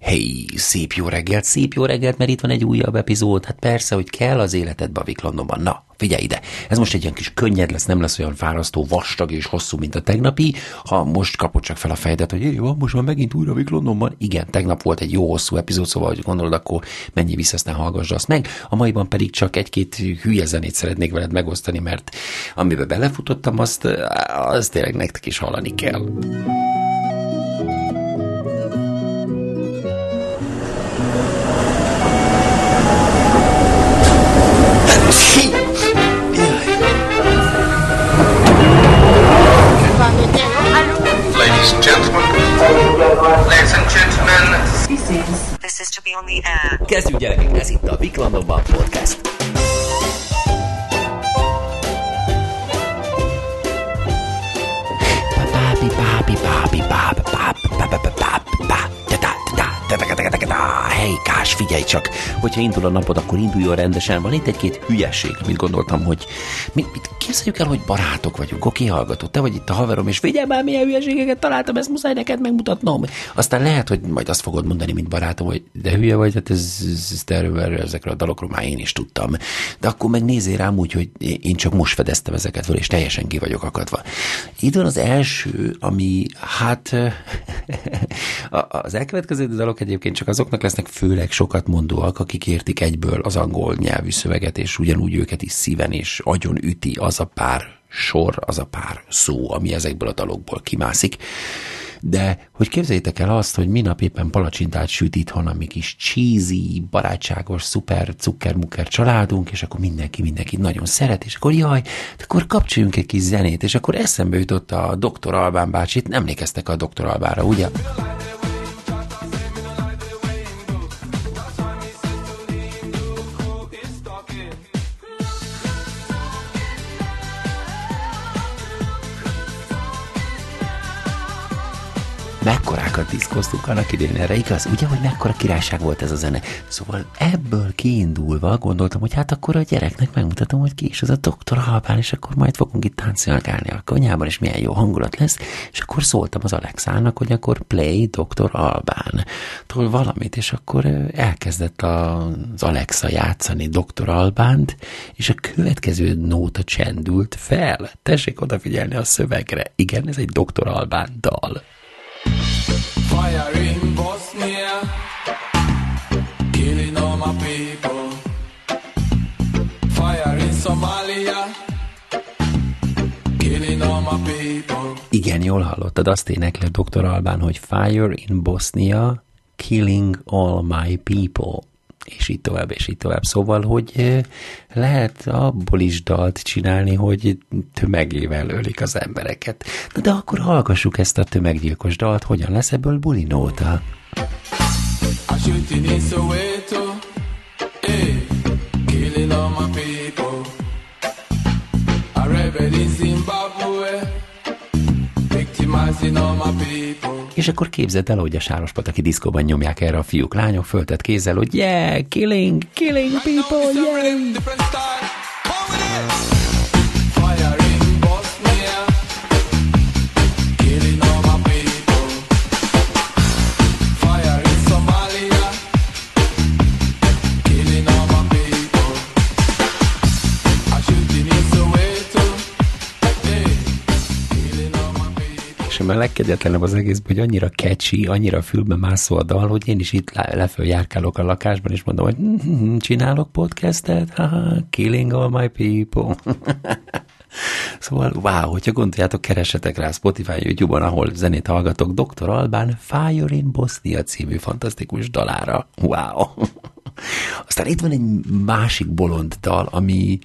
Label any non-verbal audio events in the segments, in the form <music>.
Hey, szép jó reggelt, szép jó reggelt, mert itt van egy újabb epizód. Hát persze, hogy kell az életedbe a Viklandonban. Na, figyelj ide, ez most egy ilyen kis könnyed lesz, nem lesz olyan fárasztó, vastag és hosszú, mint a tegnapi. Ha most kapod csak fel a fejedet, hogy jó, most már megint újra Vik Londonban. Igen, tegnap volt egy jó hosszú epizód, szóval, hogy gondolod, akkor mennyi vissza, aztán hallgassd azt meg. A maiban pedig csak egy-két hülye zenét szeretnék veled megosztani, mert amiben belefutottam, azt, azt tényleg nektek is hallani kell. And gentlemen. Ladies and gentlemen. This is to be on the air. Kezdjük gyerekek, ez itt a Viklandonban podcast. Papi, papi, papi, papi, papi, Hely, Kás, figyelj csak, hogyha indul a napod, akkor induljon rendesen. Van itt egy-két hülyeség, amit gondoltam, hogy mit, mit képzeljük el, hogy barátok vagyunk, oké, hallgató, te vagy itt a haverom, és figyelj már, milyen hülyeségeket találtam, ezt muszáj neked megmutatnom. Aztán lehet, hogy majd azt fogod mondani, mint barátom, hogy de hülye vagy, hát ez, ez, erről, ezekről a dalokról már én is tudtam. De akkor meg nézzél rám úgy, hogy én csak most fedeztem ezeket föl, és teljesen ki vagyok akadva. Itt van az első, ami hát az elkövetkező dalok egyébként csak azoknak lesznek főleg sokat mondóak, akik értik egyből az angol nyelvű szöveget, és ugyanúgy őket is szíven és agyon üti az a pár sor, az a pár szó, ami ezekből a dalokból kimászik. De hogy képzeljétek el azt, hogy minap éppen palacsintát süt itthon a mi kis cheesy, barátságos, szuper, cukkermukker családunk, és akkor mindenki mindenki nagyon szeret, és akkor jaj, akkor kapcsoljunk egy kis zenét, és akkor eszembe jutott a doktor Albán bácsit, nem emlékeztek a doktor Albára, ugye? Mekkorákat diszkoztunk annak idén erre, igaz? Ugye, hogy mekkora királyság volt ez a zene? Szóval ebből kiindulva gondoltam, hogy hát akkor a gyereknek megmutatom, hogy ki is az a doktor Albán, és akkor majd fogunk itt táncolgálni a konyhában, és milyen jó hangulat lesz, és akkor szóltam az Alexának, hogy akkor play doktor Albán. Tól valamit, és akkor elkezdett az Alexa játszani doktor Albánt, és a következő nóta csendült fel. Tessék odafigyelni a szövegre. Igen, ez egy doktor Albán dal. Igen, jól hallottad, azt énekli a Dr. Albán, hogy Fire in Bosnia, killing all my people és így tovább, és így tovább. Szóval, hogy lehet abból is dalt csinálni, hogy tömegével ölik az embereket. Na de akkor hallgassuk ezt a tömeggyilkos dalt, hogyan lesz ebből bulinóta. Victimizing all my people. És akkor képzeld el, hogy a Sárospataki diszkóban nyomják erre a fiúk, lányok föltett kézzel, hogy yeah, killing, killing people, yeah. És a legkegyetlenebb az egész, hogy annyira catchy, annyira fülbe mászó a dal, hogy én is itt le- leföl járkálok a lakásban, és mondom, hogy "Mhm, csinálok podcastet, haha, killing all my people. <laughs> Szóval, wow, hogyha gondoljátok, keresetek rá Spotify, YouTube-on, ahol zenét hallgatok, Dr. Albán Fire in Bosnia című fantasztikus dalára. Wow! Aztán itt van egy másik bolond dal, ami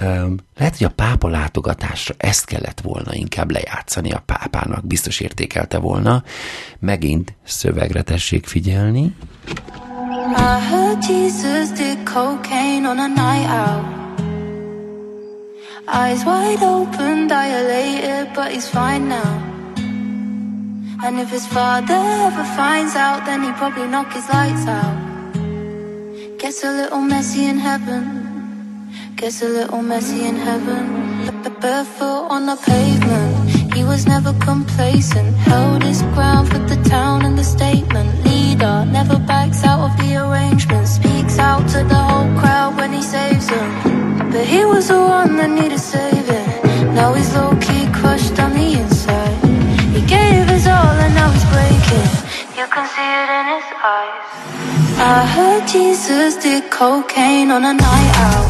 um, lehet, hogy a pápa látogatásra ezt kellett volna inkább lejátszani a pápának, biztos értékelte volna. Megint szövegre tessék figyelni. I heard Jesus did cocaine on a night out. Eyes wide open, dilated, but he's fine now. And if his father ever finds out, then he'd probably knock his lights out. Gets a little messy in heaven. Gets a little messy in heaven. Barefoot on the pavement. He was never complacent. Held his ground for the town and the statement. Leader never backs out of the arrangement. Speaks out to the whole crowd when he saves them. But he was the one that needed saving. I heard Jesus did cocaine on a night out.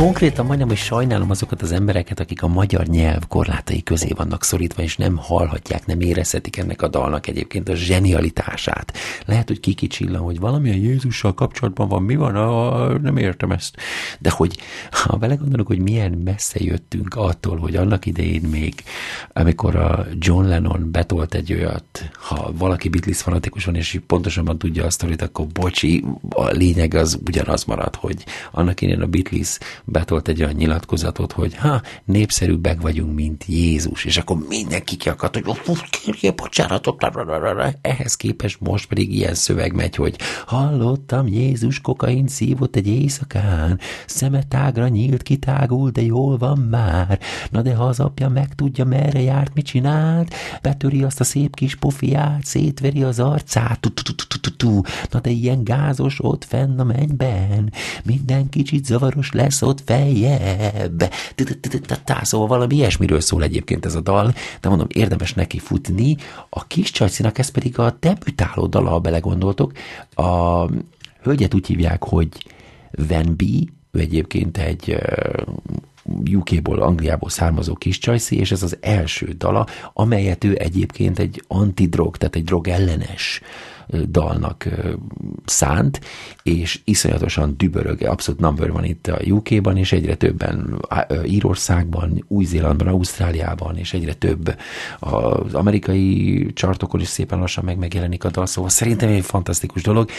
Konkrétan majdnem, hogy sajnálom azokat az embereket, akik a magyar nyelv korlátai közé vannak szorítva, és nem hallhatják, nem érezhetik ennek a dalnak egyébként a zsenialitását. Lehet, hogy kikicsillan, hogy valami a Jézussal kapcsolatban van, mi van, nem értem ezt. De hogy ha belegondolok, hogy milyen messze jöttünk attól, hogy annak idején még, amikor a John Lennon betolt egy olyat, ha valaki Beatles fanatikus van, és pontosabban tudja azt, hogy akkor bocsi, a lényeg az ugyanaz marad, hogy annak idején a Beatles betolt egy olyan nyilatkozatot, hogy ha, népszerűbbek vagyunk, mint Jézus, és akkor mindenki kiakadt, hogy fú, kérjél bocsánatot, ehhez képest most pedig ilyen szöveg megy, hogy hallottam, Jézus kokain szívott egy éjszakán, szeme tágra nyílt, kitágult, de jól van már. Na de ha az apja megtudja, merre járt, mit csinált, betöri azt a szép kis pofiát, szétveri az arcát. Na de ilyen gázos ott fenn a mennyben, minden kicsit zavaros lesz ott feljebb. Ta-ta-ta-ta-ta. Szóval valami ilyesmiről szól egyébként ez a dal, de mondom, érdemes neki futni. A kis csajcinak ez pedig a debütáló dala, ha belegondoltok. A hölgyet úgy hívják, hogy Van B, ő egyébként egy UK-ból, Angliából származó kis csajci, és ez az első dala, amelyet ő egyébként egy antidrog, tehát egy drog ellenes dalnak szánt, és iszonyatosan dübörög, abszolút number van itt a UK-ban, és egyre többen Írországban, Új-Zélandban, Ausztráliában, és egyre több az amerikai csartokon is szépen lassan meg megjelenik a dal, szóval szerintem egy fantasztikus dolog,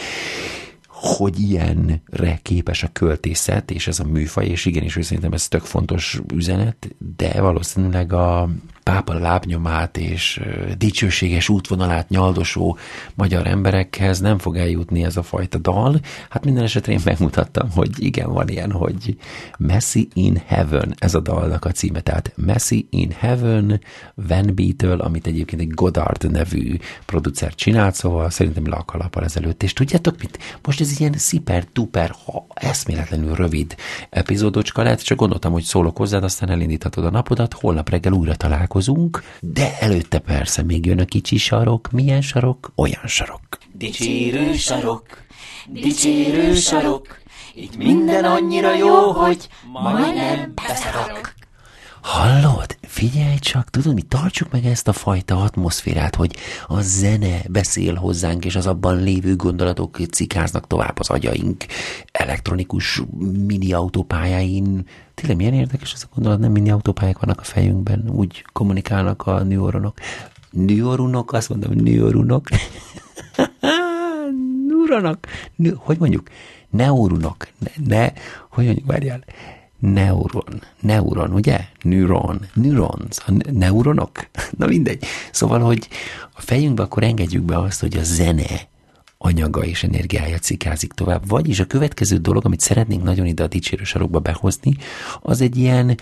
hogy ilyenre képes a költészet, és ez a műfaj, és igenis, hogy szerintem ez tök fontos üzenet, de valószínűleg a pápa lábnyomát és dicsőséges útvonalát nyaldosó magyar emberekhez nem fog eljutni ez a fajta dal. Hát minden esetre én megmutattam, hogy igen, van ilyen, hogy Messi in Heaven, ez a dalnak a címe, tehát Messi in Heaven, Van B-től, amit egyébként egy Godard nevű producer csinált, szóval szerintem le a kalappal ezelőtt. És tudjátok mit? Most ez ilyen sziper-tuper, ha eszméletlenül rövid epizódocska lehet, csak gondoltam, hogy szólok hozzád, aztán elindíthatod a napodat, holnap reggel újra találkozunk, de előtte persze még jön a kicsi sarok, milyen sarok, olyan sarok. Dicsérő sarok, dicsérő sarok, itt minden annyira jó, hogy majdnem beszarok. Hallod? Figyelj csak, tudod mi? Tartsuk meg ezt a fajta atmoszférát, hogy a zene beszél hozzánk, és az abban lévő gondolatok cikáznak tovább az agyaink elektronikus mini autópályáin. Tényleg milyen érdekes ez a gondolat, nem mini autópályák vannak a fejünkben, úgy kommunikálnak a neuronok. Neuronok, azt mondom, neuronok. <laughs> neuronok. Neu- hogy mondjuk? Neuronok. Ne, ne, hogy mondjuk, várjál. Neuron, neuron, ugye? Neuron, neurons, a ne- neuronok. <laughs> Na mindegy. Szóval, hogy a fejünkbe akkor engedjük be azt, hogy a zene anyaga és energiája cikázik tovább. Vagyis a következő dolog, amit szeretnénk nagyon ide a dicsérő sarokba behozni, az egy ilyen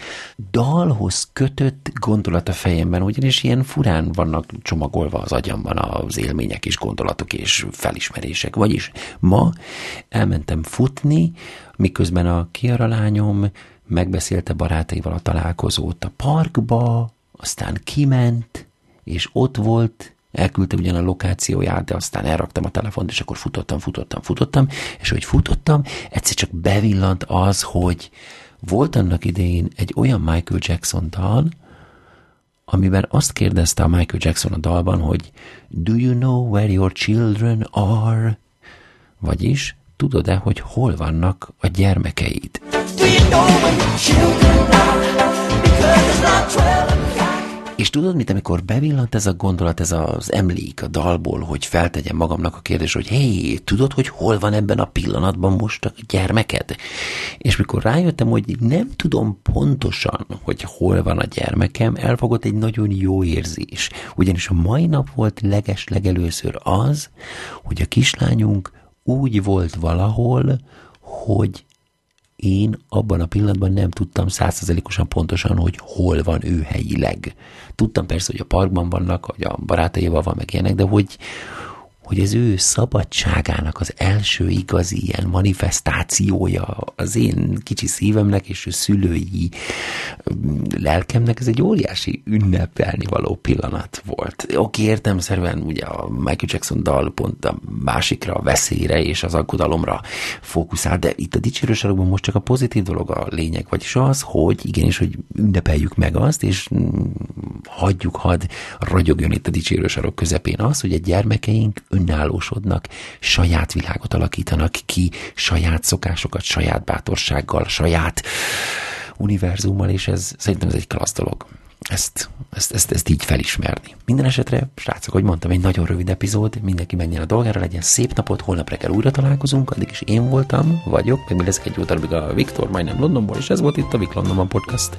dalhoz kötött gondolat a fejemben, ugyanis ilyen furán vannak csomagolva az agyamban az élmények és gondolatok és felismerések. Vagyis ma elmentem futni, miközben a Kiara lányom megbeszélte barátaival a találkozót a parkba, aztán kiment, és ott volt, elküldte ugyan a lokációját, de aztán elraktam a telefont, és akkor futottam, futottam, futottam, és hogy futottam, egyszer csak bevillant az, hogy volt annak idején egy olyan Michael Jackson dal, amiben azt kérdezte a Michael Jackson a dalban, hogy Do you know where your children are? Vagyis, tudod-e, hogy hol vannak a gyermekeid? És tudod mit, amikor bevillant ez a gondolat, ez az emlék a dalból, hogy feltegyem magamnak a kérdés, hogy hé, tudod, hogy hol van ebben a pillanatban most a gyermeked? És mikor rájöttem, hogy nem tudom pontosan, hogy hol van a gyermekem, elfogott egy nagyon jó érzés. Ugyanis a mai nap volt leges legelőször az, hogy a kislányunk úgy volt valahol, hogy én abban a pillanatban nem tudtam százszerzelékosan pontosan, hogy hol van ő helyileg. Tudtam persze, hogy a parkban vannak, hogy a barátaival van, meg ilyenek, de hogy, hogy az ő szabadságának az első igazi ilyen manifestációja az én kicsi szívemnek és a szülői mm, lelkemnek ez egy óriási ünnepelni való pillanat volt. Oké, értemszerűen ugye a Michael Jackson dal pont a másikra, a veszélyre és az aggodalomra fókuszál, de itt a dicsérősorokban most csak a pozitív dolog a lényeg, vagyis az, hogy igenis, hogy ünnepeljük meg azt, és mm, hagyjuk, hadd ragyogjon itt a dicsérősorok közepén az, hogy a gyermekeink önállósodnak, saját világot alakítanak ki, saját szokásokat, saját bátorsággal, saját univerzummal, és ez szerintem ez egy klassz dolog. Ezt, ezt, ezt, ezt így felismerni. Minden esetre, srácok, hogy mondtam, egy nagyon rövid epizód, mindenki menjen a dolgára, legyen szép napot, holnap reggel újra találkozunk, addig is én voltam, vagyok, meg mi leszek egy jó darabig a Viktor, majdnem Londonból, és ez volt itt a Vik Londonban podcast.